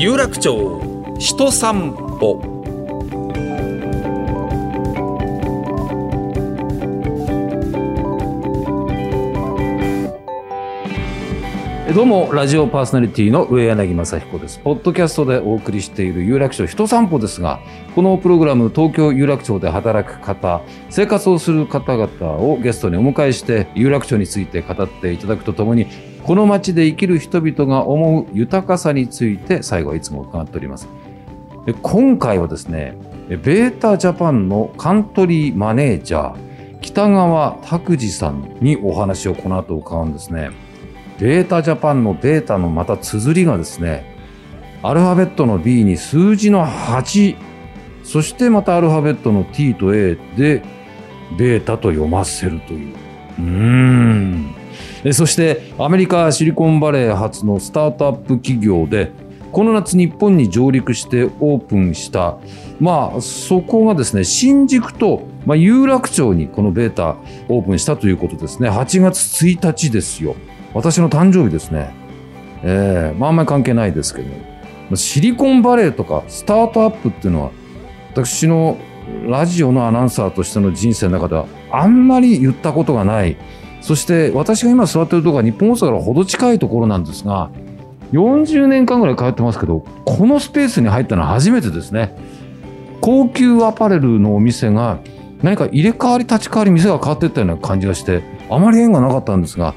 有楽町人散歩。どうもラジオパーソナリティの上柳正彦です。ポッドキャストでお送りしている有楽町人散歩ですがこのプログラム東京有楽町で働く方生活をする方々をゲストにお迎えして有楽町について語っていただくとともにこの街で生きる人々が思う豊かさについて最後はいつも伺っております。で今回はですねベータジャパンのカントリーマネージャー北川拓司さんにお話をこの後伺うんですね。ベータジャパンのベータのまた綴りがですねアルファベットの B に数字の8そしてまたアルファベットの T と A でベータと読ませるという。うーん。そしてアメリカシリコンバレー発のスタートアップ企業でこの夏日本に上陸してオープンした。まあそこがですね新宿と、まあ、有楽町にこのベータオープンしたということですね。8月1日ですよ。私の誕生日ですね。えー、まああんまり関係ないですけど。シリコンバレーとかスタートアップっていうのは私のラジオのアナウンサーとしての人生の中ではあんまり言ったことがないそして私が今座ってるところは日本放送からほど近いところなんですが40年間ぐらい通ってますけどこのスペースに入ったのは初めてですね。高級アパレルのお店が何か入れ替わり立ち替わり店が変わっていったような感じがしてあまり縁がなかったんですが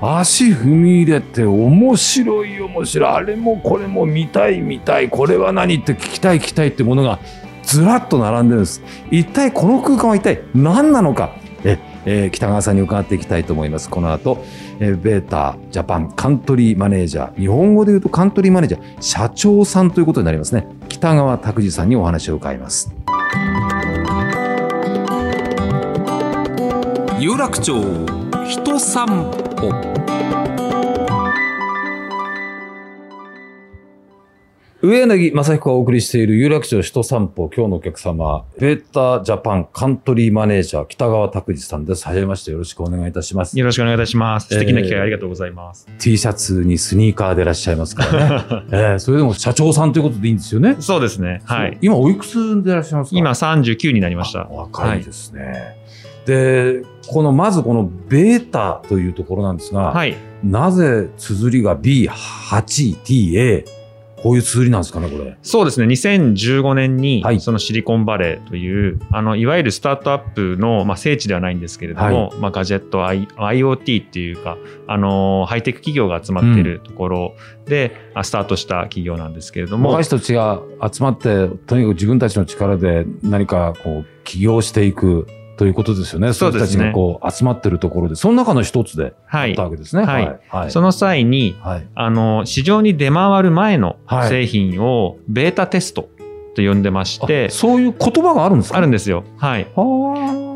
足踏み入れて面白い面白いあれもこれも見たい見たいこれは何って聞きたい聞きたいってものがずらっと並んでるんです。一体この空間は一体何なのか？え、えー、北川さんに伺っていきたいと思います。この後、えー、ベータジャパンカントリーマネージャー。日本語で言うとカントリーマネージャー社長さんということになりますね。北川拓司さんにお話を伺います。有楽町人散歩。上柳正彦がお送りしている有楽町人散歩今日のお客様ベータジャパンカントリーマネージャー北川拓司さんです。はじめましてよろしくお願いいたします。よろしくお願いいたします。素敵な機会ありがとうございます、えー、T シャツにスニーカーでいらっしゃいますからね、えー、それでも社長さんということでいいんですよね。そうですね。はい。今おいくつでいらっしゃいますか？今39になりました。若いですね、はいで、この、まずこのベータというところなんですが、はい、なぜ綴りが B8TA、こういうツールなんですかね、これ。そうですね。2015年に、そのシリコンバレーという、あの、いわゆるスタートアップの、まあ、聖地ではないんですけれども、はい、まあ、ガジェット、I、IoT っていうか、あの、ハイテク企業が集まっているところで、うん、スタートした企業なんですけれども。若い人たちが集まって、とにかく自分たちの力で何か、こう、起業していく。ということですよね。そうですね。たちがこう集まってるところで、その中の一つであったわけですね。はい。はいはい、その際に、はい、あの、市場に出回る前の製品をベータテストと呼んでまして、そういう言葉があるんですか？あるんですよ。はい。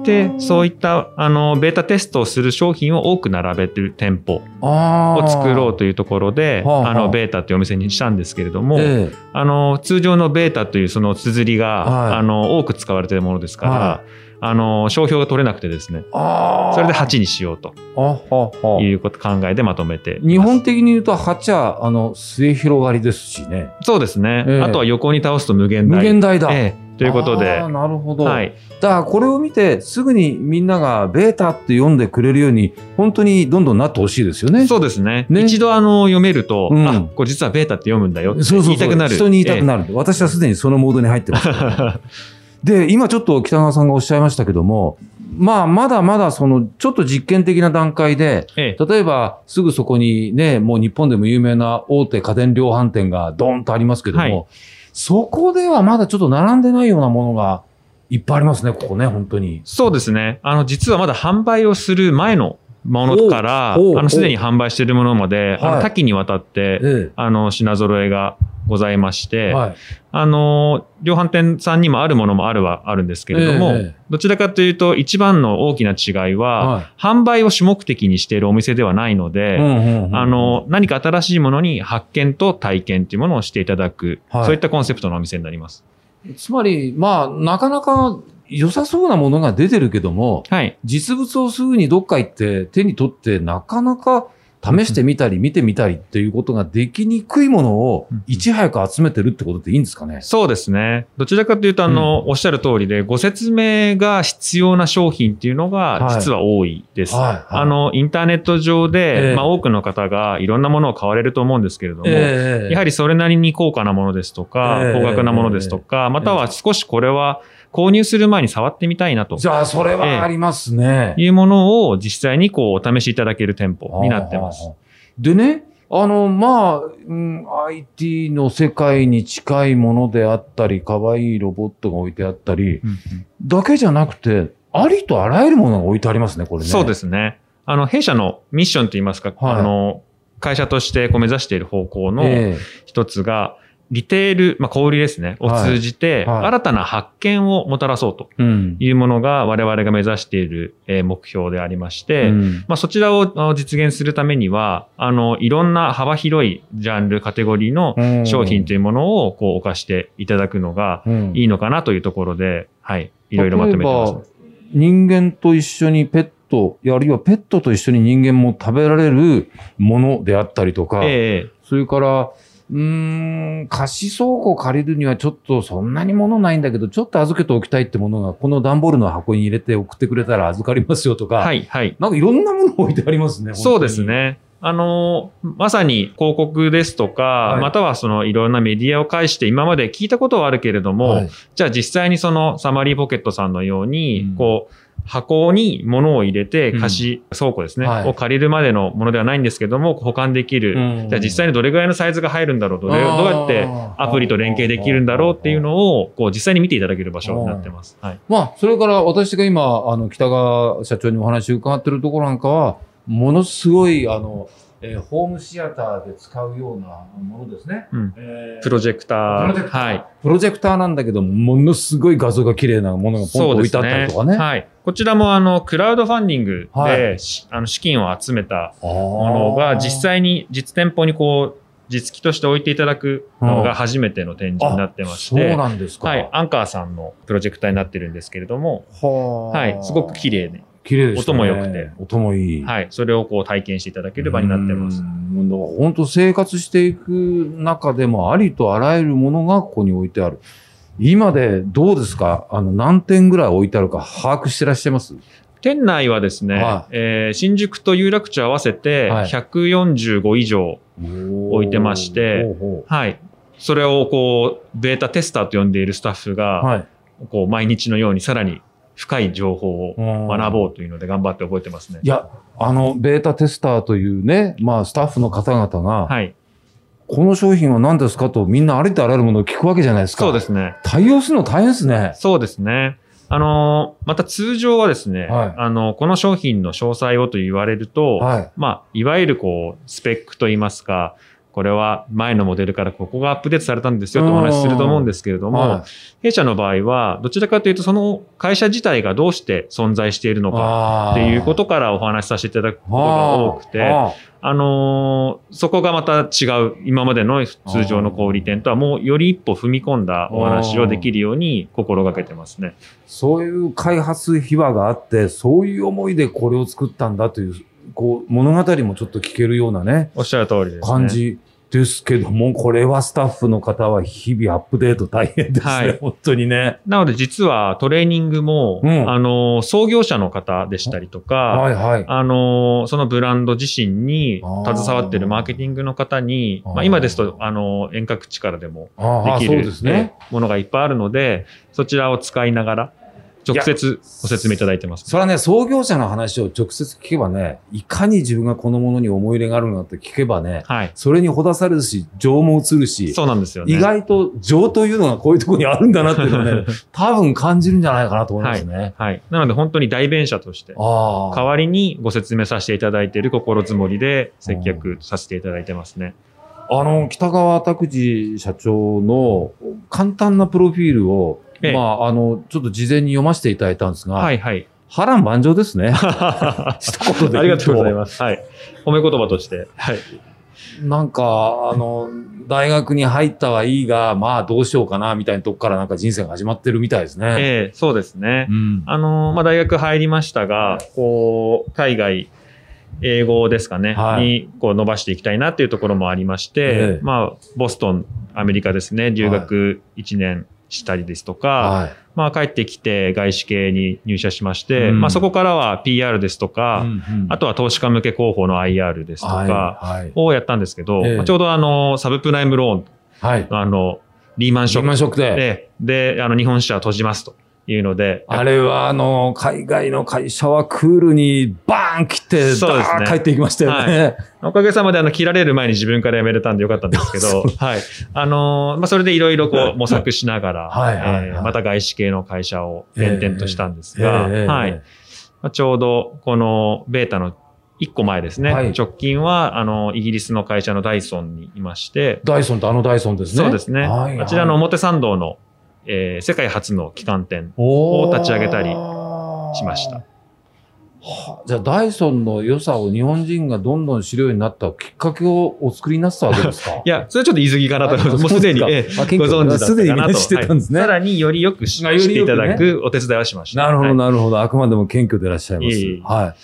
で、そういった、あの、ベータテストをする商品を多く並べてる店舗を作ろうというところで、あの、ベータというお店にしたんですけれども、えー、あの、通常のベータというその綴りが、はい、あの、多く使われているものですから、はいあの、商標が取れなくてですね。それで8にしようと。いうこと考えでまとめて。日本的に言うと8は、あの、末広がりですしね。そうですね。えー、あとは横に倒すと無限大。無限大だ。えーということで。なるほど。はい。だからこれを見て、すぐにみんながベータって読んでくれるように、本当にどんどんなってほしいですよね。そうですね。ね一度あの、読めると、うん、あ、これ実はベータって読むんだよって言いたくなる。人に言いたくなる。えー、私はすでにそのモードに入ってます。で、今ちょっと北川さんがおっしゃいましたけども、まあ、まだまだその、ちょっと実験的な段階で、ええ、例えば、すぐそこにね、もう日本でも有名な大手家電量販店がドーンとありますけども、はい、そこではまだちょっと並んでないようなものがいっぱいありますね、ここね、本当に。そうですね。あの、実はまだ販売をする前のものから、あの、すでに販売しているものまで、あの多岐にわたって、あの、品揃えがございまして、はい、あの、量販店さんにもあるものもあるはあるんですけれども、えー、どちらかというと一番の大きな違いは、はい、販売を主目的にしているお店ではないので、あの、何か新しいものに発見と体験というものをしていただく、はい、そういったコンセプトのお店になります。つまり、まあ、なかなか良さそうなものが出てるけども、はい、実物をすぐにどっか行って手に取ってなかなか試してみたり見てみたりっていうことができにくいものをいち早く集めてるってことでいいんですかね、そうですね。どちらかというと、あの、うん、おっしゃる通りで、ご説明が必要な商品っていうのが実は多いです。はい。はい。はい、あの、インターネット上で、えー、まあ多くの方がいろんなものを買われると思うんですけれども、えー、やはりそれなりに高価なものですとか、高額なものですとか、または少しこれは、購入する前に触ってみたいなと。じゃあ、それはありますね。いうものを実際にこう、お試しいただける店舗になってます。でね、あの、まあ、うん、IT の世界に近いものであったり、可愛いロボットが置いてあったり、うんうん、だけじゃなくて、ありとあらゆるものが置いてありますね、これね。そうですね。あの、弊社のミッションといいますか、はい、あの、会社としてこう目指している方向の一つが、えーリテール、まあ、小売りですね、を通じて、新たな発見をもたらそうというものが我々が目指している目標でありまして、まあ、そちらを実現するためには、あの、いろんな幅広いジャンル、カテゴリーの商品というものをこう、置かしていただくのがいいのかなというところで、はい、いろいろまとめてます。人間と一緒にペット、あるいはペットと一緒に人間も食べられるものであったりとか、えー、それから、うーん、貸し倉庫借りるにはちょっとそんなに物ないんだけど、ちょっと預けておきたいってものが、この段ボールの箱に入れて送ってくれたら預かりますよとか、はい、はい。なんかいろんなもの置いてありますね。そうですね。あの、まさに広告ですとか、はい、またはそのいろんなメディアを介して今まで聞いたことはあるけれども、はい、じゃあ実際にそのサマリーポケットさんのように、こう、箱に物を入れて貸し、倉庫ですね、はい、を借りるまでのものではないんですけども、保管できる。うん、じゃあ実際にどれぐらいのサイズが入るんだろうどれ、どうやってアプリと連携できるんだろうっていうのを、こう実際に見ていただける場所になってます。はい。まあ、それから私が今、あの、北川社長にお話を伺ってるところなんかは、ものすごい、あの、えー、ホームシアターで使うようなものですね。うん、えー、プロジェクター。プロジェクター。はい。プロジェクターなんだけど、ものすごい画像が綺麗なものがポンと置いてあったりとかね。ねはい。こちらもあの、クラウドファンディングで、はい、あの資金を集めたものが実際に実店舗にこう、実機として置いていただくのが初めての展示になってまして、そうなんですか。はい。アンカーさんのプロジェクターになってるんですけれども、はい。すごく綺麗で、綺麗です、ね、音も良くて。音もいい。はい。それをこう体験していただける場になってます。本当生活していく中でもありとあらゆるものがここに置いてある。今でどうですか？あの、何点ぐらい置いてあるか把握してらっしゃいます？店内はですね、はい、えー、新宿と有楽町合わせて145以上置いてまして、はい。それをこう、ベータテスターと呼んでいるスタッフが、はい、こう、毎日のようにさらに深い情報を学ぼうというので頑張って覚えてますね。いや、あの、ベータテスターというね、まあ、スタッフの方々が、はい。この商品は何ですかとみんなありとあらゆるものを聞くわけじゃないですか。そうですね。対応するの大変ですね。そうですね。あのまた通常はですね、はい、あの、この商品の詳細をと言われると、はい、まあ、いわゆるこう、スペックといいますか、これは前のモデルからここがアップデートされたんですよとお話しすると思うんですけれども、はい、弊社の場合は、どちらかというとその会社自体がどうして存在しているのかっていうことからお話しさせていただくことが多くて、あのー、そこがまた違う、今までの通常の小売店とはもうより一歩踏み込んだお話をできるように心がけてますね。そういう開発秘話があって、そういう思いでこれを作ったんだというこう、物語もちょっと聞けるようなね。おっしゃる通りです、ね。感じですけども、これはスタッフの方は日々アップデート大変ですね。はい、本当にね。なので実はトレーニングも、うん、あの、創業者の方でしたりとか、はいはい、あの、そのブランド自身に携わっているマーケティングの方に、まあ、今ですと、あの、遠隔地からでもできる、ね、ものがいっぱいあるので、そちらを使いながら、直接ご説明いただいてます。それはね、創業者の話を直接聞けばね、いかに自分がこのものに思い入れがあるのかって聞けばね、はい、それにほだされるし、情も映るし、そうなんですよね。意外と情というのがこういうところにあるんだなっていうのをね、多分感じるんじゃないかなと思いますね。はい。はい、なので本当に代弁者として、代わりにご説明させていただいている心づもりで接客させていただいてますね。あの、北川拓司社長の簡単なプロフィールをええ、まあ、あの、ちょっと事前に読ませていただいたんですが、はいはい。波乱万丈ですね。一言でありがとうございます。はい。褒め言葉として。はい。なんか、あの、大学に入ったはいいが、まあどうしようかな、みたいなとこからなんか人生が始まってるみたいですね。ええそうですね。うん、あの、まあ大学入りましたが、こう、海外英語ですかね、はい、にこう伸ばしていきたいなっていうところもありまして、ええ、まあ、ボストン、アメリカですね、留学1年したりですとか、はい、まあ、帰ってきて外資系に入社しまして、うん、まあ、そこからは PR ですとか、うんうん、あとは投資家向け広報の IR ですとかをやったんですけど、はいはい、ちょうどあの、サブプライムローン、はい、あの、リーマンショックで、で、であの、日本支社は閉じますと。いうので。あれは、あの、海外の会社はクールにバーン切って、そうですね。帰っていきましたよね。はい、おかげさまで、あの、切られる前に自分から辞めれたんでよかったんですけど、はい。あの、まあ、それでいろいろこう模索しながら、はいはいえー、また外資系の会社を転々としたんですが、えーえー、はい。まあ、ちょうど、このベータの一個前ですね。はい、直近は、あの、イギリスの会社のダイソンにいまして。ダイソンってあのダイソンですね。そうですね。はいはい、あちらの表参道のえー、世界初の旗艦店を立ち上げたりしました。はあ、じゃあダイソンの良さを日本人がどんどん知るようになったきっかけをお作りになってたわけですか？いや、それはちょっと言い過ぎかなと思います。もうすでに、えご存知だったかなと。してたんですね、はい、さらによりよく知っていただくお手伝いをしました。なるほど、なるほど。あくまでも謙虚でいらっしゃいます。はい。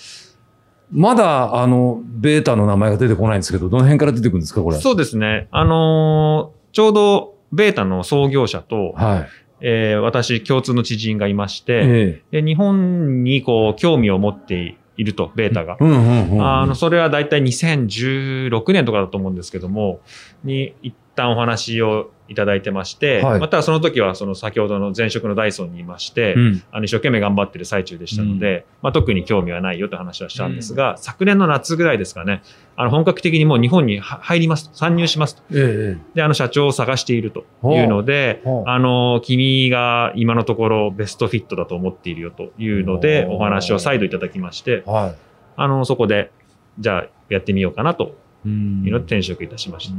まだ、あの、ベータの名前が出てこないんですけど、どの辺から出てくるんですか、これ？そうですね。あのー、ちょうど、ベータの創業者と、はい、えー、私共通の知人がいまして、えー、で日本にこう興味を持っていると、ベータが。あの、それはだいたい2016年とかだと思うんですけども、に一旦お話をいただいてまして、はい、またその時はその先ほどの前職のダイソンにいまして、うん、あの一生懸命頑張ってる最中でしたので、うん、まあ、特に興味はないよって話はしたんですが、うん、昨年の夏ぐらいですかね、あの本格的にもう日本に入りますと、参入しますと。ええ、で、あの社長を探しているというので、あの、君が今のところベストフィットだと思っているよというので、お話を再度いただきまして、はい、あの、そこで、じゃあやってみようかなというので転職いたしました。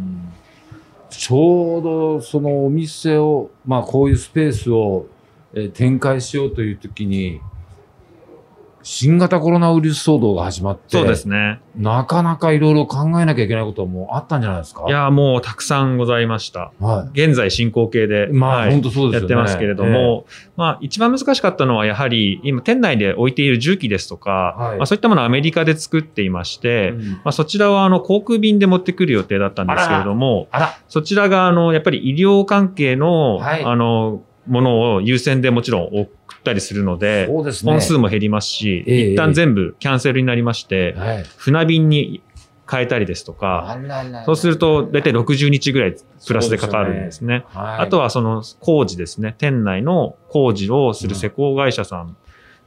ちょうどそのお店を、まあこういうスペースを展開しようという時に、新型コロナウイルス騒動が始まって、そうですね。なかなかいろいろ考えなきゃいけないこともあったんじゃないですか？いや、もうたくさんございました。はい。現在進行形で、まあ、はい、本当そうですね。やってますけれども、えー、まあ、一番難しかったのはやはり、今、店内で置いている重機ですとか、はい、まあ、そういったものをアメリカで作っていまして、うん、まあ、そちらは、あの、航空便で持ってくる予定だったんですけれども、そちらが、あの、やっぱり医療関係の、はい、あの、ものを優先でもちろん送ったりするので、そうですね、本数も減りますし、えー、一旦全部キャンセルになりまして、はい、船便に変えたりですとか、そうすると大体60日ぐらいプラスでかかるんですね。すねはい、あとはその工事ですね。店内の工事をする施工会社さん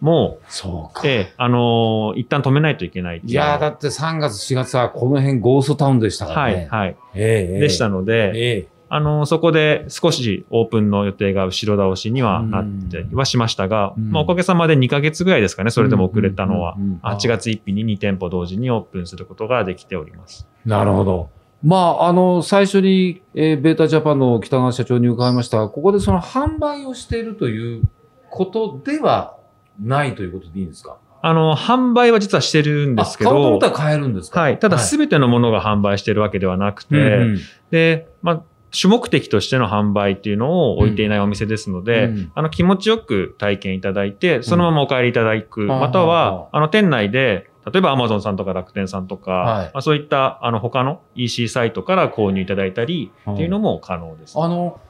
も、うん、そうか。ええ、あのー、一旦止めないといけないいいやだって3月4月はこの辺ゴーストタウンでしたからね。はい、はい。ええ、でしたので、ええあの、そこで少しオープンの予定が後ろ倒しにはなってはしましたが、うん、まあおかげさまで2ヶ月ぐらいですかね、それでも遅れたのは、8月1日に2店舗同時にオープンすることができております。なるほど。まあ、あの、最初に、えー、ベータジャパンの北川社長に伺いましたが、ここでその販売をしているということではないということでいいんですか？あの、販売は実はしてるんですけど。買おうと思ったら買えるんですか？はい。ただ、すべてのものが販売してるわけではなくて、はいうんうん、で、まあ、主目的としての販売っていうのを置いていないお店ですので、うん、あの気持ちよく体験いただいて、そのままお帰りいただく、うん、または、あの店内で、例えばアマゾンさんとか楽天さんとか、はい、まあ、そういったあの他の EC サイトから購入いただいたりっていうのも可能です。あの、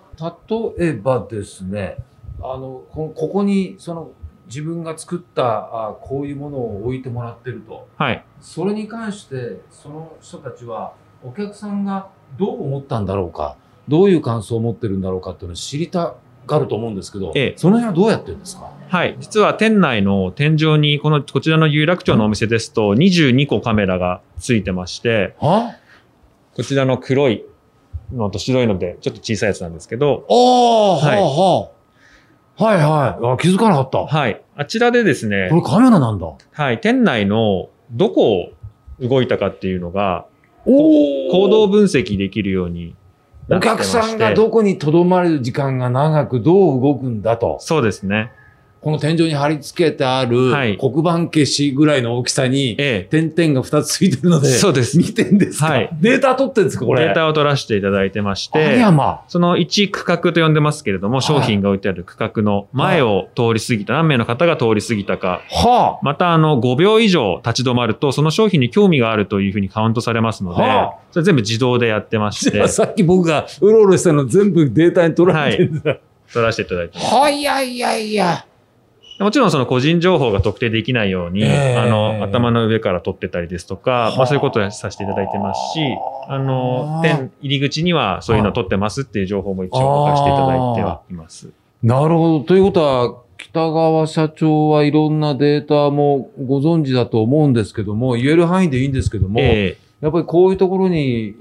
例えばですね、あの、ここにその自分が作ったあこういうものを置いてもらってると。はい。それに関して、その人たちはお客さんがどう思ったんだろうか。どういう感想を持ってるんだろうかっていうのを知りたがると思うんですけど、ええ、その辺はどうやってるんですか？はい。実は店内の天井に、この、こちらの有楽町のお店ですと、22個カメラがついてまして、は？こちらの黒いのと白いので、ちょっと小さいやつなんですけど。ああ、はい、はあ、はいはい。あ気づかなかった。はい。あちらでですね。これカメラなんだ。はい。店内のどこを動いたかっていうのが、行動分析できるようにお客さんがどこに留まる時間が長くどう動くんだと。そうですね。この天井に貼り付けてある黒板消しぐらいの大きさに、点々が2つついてるので、そうです。見てんですか、はい、データ取ってんですかこれ？データを取らせていただいてまして、その1区画と呼んでますけれども、商品が置いてある区画の前を通り過ぎた、何名の方が通り過ぎたか、はあ、またあの5秒以上立ち止まると、その商品に興味があるというふうにカウントされますので、はあ、それ全部自動でやってまして。さっき僕がうろうろしたの全部データに取られてるんだ、はい、取らせていただいてはい、いやいやいや。もちろんその個人情報が特定できないように、えー、あの、頭の上から撮ってたりですとか、まあそういうことをさせていただいてますし、あの、店入り口にはそういうの撮ってますっていう情報も一応書かせていただいてはいます。なるほど。ということは、北川社長はいろんなデータもご存知だと思うんですけども、言える範囲でいいんですけども、えー、やっぱりこういうところに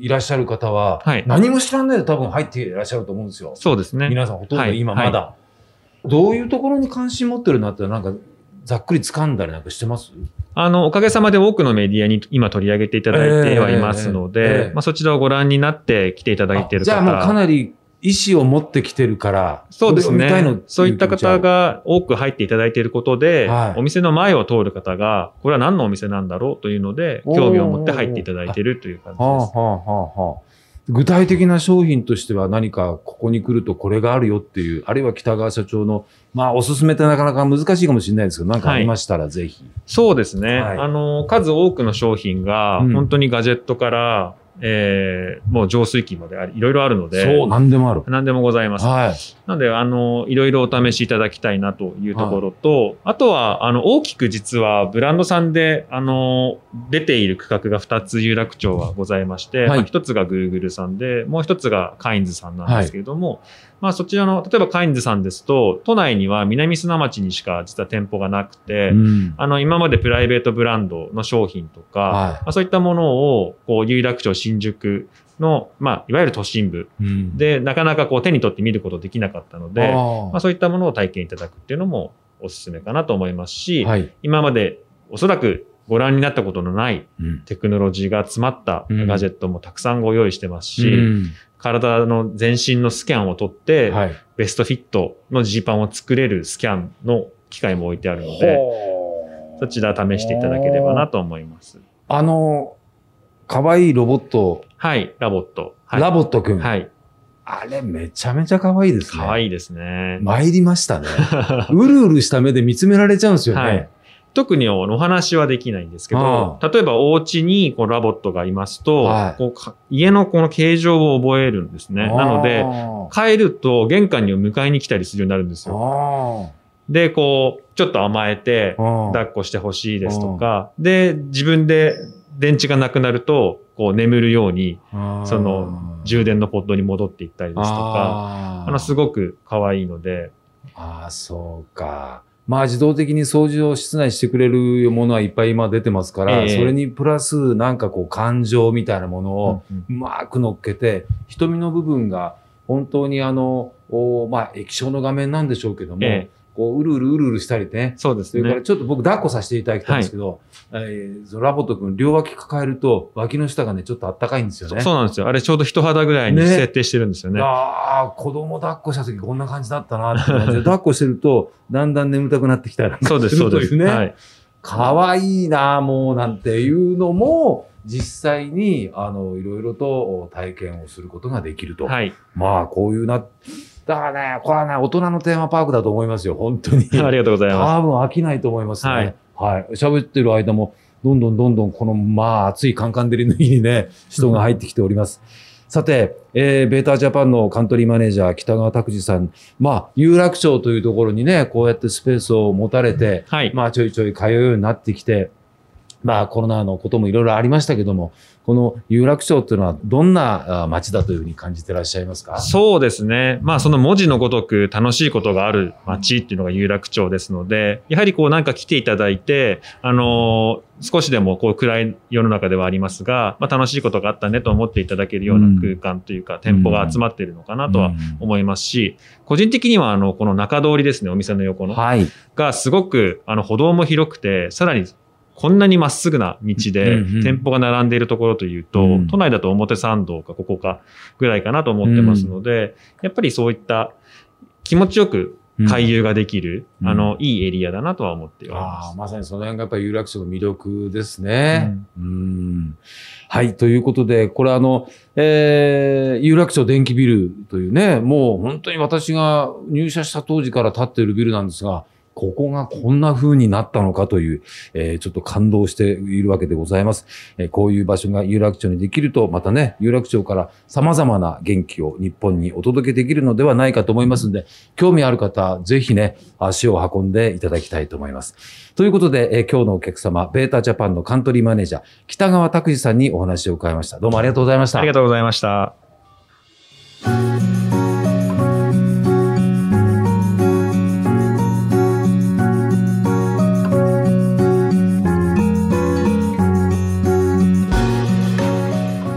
いらっしゃる方は、はい、何も知らないで多分入っていらっしゃると思うんですよ。そうですね。皆さんほとんど今まだ。はいはいどういうところに関心持ってるなってなんかざっくり掴んだりなんかしてます？あの、おかげさまで多くのメディアに今取り上げていただいてはいますので、まあ、そちらをご覧になって来ていただいている方。じゃあもうかなり意思を持ってきてるから、そうですね。そういった方が多く入っていただいていることで、はい、お店の前を通る方が、これは何のお店なんだろうというので、興味を持って入っていただいているという感じです。はあはあはあ具体的な商品としては何かここに来るとこれがあるよっていう、あるいは北川社長の、まあおすすめってなかなか難しいかもしれないですけど、何かありましたらぜひ。はい、そうですね、はい、あの、数多くの商品が、本当にガジェットから、えー、もう浄水器まであり、いろいろあるので。そう、何でもある。何でもございます。はい。なので、あの、いろいろお試しいただきたいなというところと、はい、あとは、あの、大きく実はブランドさんで、あの、出ている区画が2つ有楽町はございまして、はい、まあ、1つが Google さんで、もう1つがカインズさんなんですけれども、はいまあそちらの、例えばカインズさんですと、都内には南砂町にしか実は店舗がなくて、うん、あの今までプライベートブランドの商品とか、はい、まあ、そういったものを、こう、有楽町新宿の、まあ、いわゆる都心部で、うん、なかなかこう手に取って見ることできなかったので、まあ、そういったものを体験いただくっていうのもおすすめかなと思いますし、はい、今までおそらくご覧になったことのないテクノロジーが詰まったガジェットもたくさんご用意してますし、うん、体の全身のスキャンを取って、はい、ベストフィットのジーパンを作れるスキャンの機械も置いてあるので、そちら試していただければなと思います。あの、かわいいロボット。はい、ラボット。はい、ラボットくん。はい。あれめちゃめちゃ可愛いですね。可愛いですね。参りましたね。うるうるした目で見つめられちゃうんですよね。はい特にお話はできないんですけど、例えばお家にこうラボットがいますと、はい、こう家のこの形状を覚えるんですね。なので、帰ると玄関に迎えに来たりするようになるんですよ。で、こう、ちょっと甘えて、抱っこしてほしいですとか、で、自分で電池がなくなると、こう眠るように、その充電のポッドに戻っていったりですとか、あの、すごく可愛いので。ああ、そうか。まあ自動的に掃除を室内してくれるものはいっぱい今出てますから、えー、それにプラスなんかこう感情みたいなものをうまく乗っけて、瞳の部分が本当にあの、おまあ液晶の画面なんでしょうけども、えーこう、うるうるうるうるしたりね。そうですね。それからちょっと僕抱っこさせていただきたいんですけど、はい、えー、ラボット君両脇抱えると脇の下がね、ちょっとあったかいんですよね。そうなんですよ。あれちょうど人肌ぐらいに設定してるんですよね。ねああ、子供抱っこした時こんな感じだったなって感じで、抱っこしてるとだんだん眠たくなってきたりそうです、そうです。ね。はい。かわいいなもうなんていうのも、実際に、あの、いろいろと体験をすることができると。はい。まあ、こういうな、だからね、これはね、大人のテーマパークだと思いますよ、本当に。ありがとうございます。多分飽きないと思いますね。はい。はい。喋ってる間も、どんどんどんどんこの、まあ、熱いカンカン照りの日にね、人が入ってきております。さて、えー、ベータジャパンのカントリーマネージャー、北川拓司さん、まあ、有楽町というところにね、こうやってスペースを持たれて、はい、まあ、ちょいちょい通うようになってきて、まあ、コロナのこともいろいろありましたけども、この有楽町っていうのはどんな街だというふうに感じてらっしゃいますか？そうですね。まあその文字のごとく楽しいことがある街っていうのが有楽町ですので、やはりこうなんか来ていただいて、あの少しでもこう暗い世の中ではありますが、まあ楽しいことがあったねと思っていただけるような空間というか、うん、店舗が集まっているのかなとは思いますし、個人的にはあのこの中通りですね、お店の横の。はい。がすごくあの歩道も広くて、さらにこんなにまっすぐな道で店舗が並んでいるところというと、うんうん、都内だと表参道かここかぐらいかなと思ってますので、うん、やっぱりそういった気持ちよく回遊ができる、うん、あの、いいエリアだなとは思っております。まさにその辺がやっぱり有楽町の魅力ですね。うん、うんはい。ということで、これあの、えー、有楽町電気ビルというね、もう本当に私が入社した当時から建っているビルなんですが、ここがこんな風になったのかという、えー、ちょっと感動しているわけでございます。えー、こういう場所が有楽町にできると、またね、有楽町から様々な元気を日本にお届けできるのではないかと思いますので、興味ある方、ぜひね、足を運んでいただきたいと思います。ということで、えー、今日のお客様、ベータジャパンのカントリーマネージャー、北川拓司さんにお話を伺いました。どうもありがとうございました。ありがとうございました。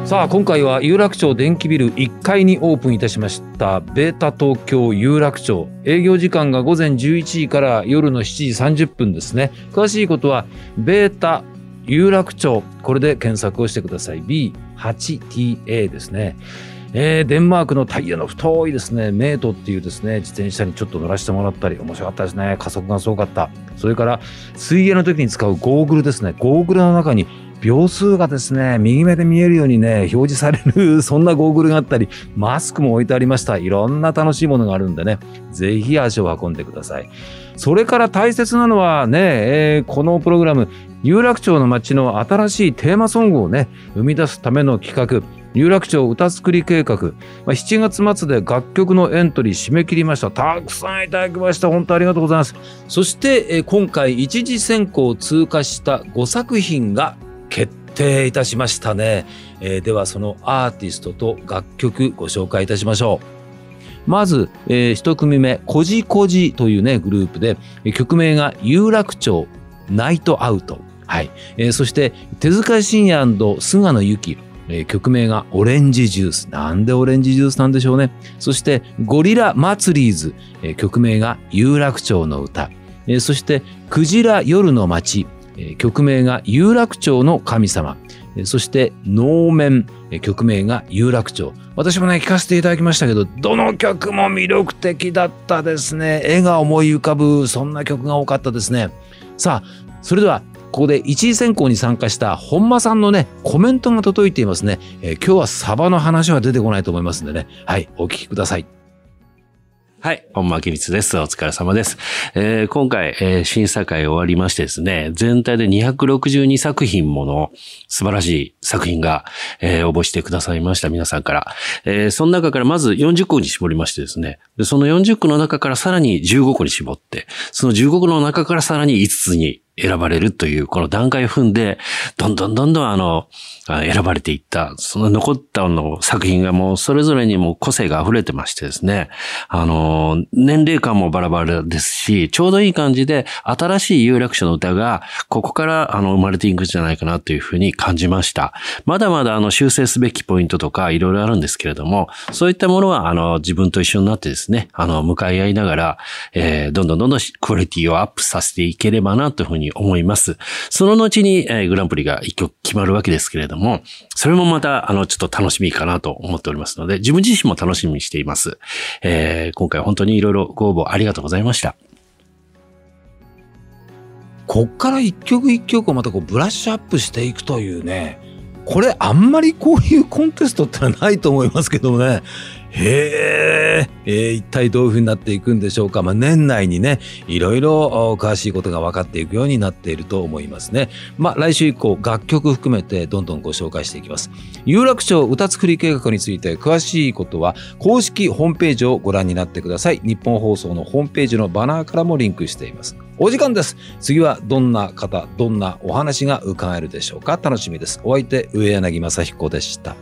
さあ今回は有楽町電気ビル1階にオープンいたしました。ベータ東京有楽町。営業時間が午前11時から夜の7時30分ですね。詳しいことはベータ有楽町。これで検索をしてください。B8TA ですね。えー、デンマークのタイヤの太いですね、メートっていうですね、自転車にちょっと乗らせてもらったり、面白かったですね。加速がすごかった。それから、水泳の時に使うゴーグルですね。ゴーグルの中に秒数がですね、右目で見えるようにね、表示される、そんなゴーグルがあったり、マスクも置いてありました。いろんな楽しいものがあるんでね、ぜひ足を運んでください。それから大切なのはね、えー、このプログラム、有楽町の街の新しいテーマソングをね、生み出すための企画、有楽町歌作り計画、まあ、7月末で楽曲のエントリー締め切りました。たくさんいただきました。本当ありがとうございます。そして、えー、今回一次選考を通過した5作品が決定いたしましたね、えー、ではそのアーティストと楽曲ご紹介いたしましょうまず、えー、一組目、こじこじというね、グループで、曲名が有楽町ナイトアウト。はい。えー、そして、手塚信也菅野由紀。曲名がオレンジジュース。なんでオレンジジュースなんでしょうね。そして、ゴリラ祭りーズ。曲名が有楽町の歌。そして、クジラ夜の街。曲名が有楽町の神様。そして能面、曲名が有楽町。私もね、聞かせていただきましたけど、どの曲も魅力的だったですね。絵が思い浮かぶ、そんな曲が多かったですね。さあ、それでは、ここで一次選考に参加した本間さんのね、コメントが届いていますね。えー、今日はサバの話は出てこないと思いますんでね。はい、お聞きください。はい。本間明光です。お疲れ様です。えー、今回、えー、審査会終わりましてですね、全体で262作品もの素晴らしい作品が、えー、応募してくださいました。皆さんから。えー、その中からまず40個に絞りましてですね、でその40個の中からさらに15個に絞って、その15個の中からさらに5つに選ばれるという、この段階を踏んで、どんどんどんどんあの、選ばれていった、その残ったの作品がもうそれぞれにも個性が溢れてましてですね、あの、年齢感もバラバラですし、ちょうどいい感じで新しい有楽町の歌が、ここからあの生まれていくんじゃないかなというふうに感じました。まだまだあの修正すべきポイントとかいろいろあるんですけれども、そういったものはあの自分と一緒になってですね、あの向かい合いながら、えー、どんどんどんどんクオリティをアップさせていければなというふうに思います。その後に、えー、グランプリが一曲決まるわけですけれども、それもまた、あの、ちょっと楽しみかなと思っておりますので、自分自身も楽しみにしています。えー、今回本当にいろいろご応募ありがとうございました。こっから一曲一曲をまたこうブラッシュアップしていくというね、これあんまりこういうコンテストってのはないと思いますけどもね、へえ、ー、一体どういうふうになっていくんでしょうか。まあ、年内にね、いろいろ詳しいことが分かっていくようになっていると思いますね。まあ、来週以降、楽曲含めてどんどんご紹介していきます。有楽町歌作り計画について詳しいことは、公式ホームページをご覧になってください。日本放送のホームページのバナーからもリンクしています。お時間です。次はどんな方、どんなお話が伺えるでしょうか楽しみです。お相手、上柳正彦でした。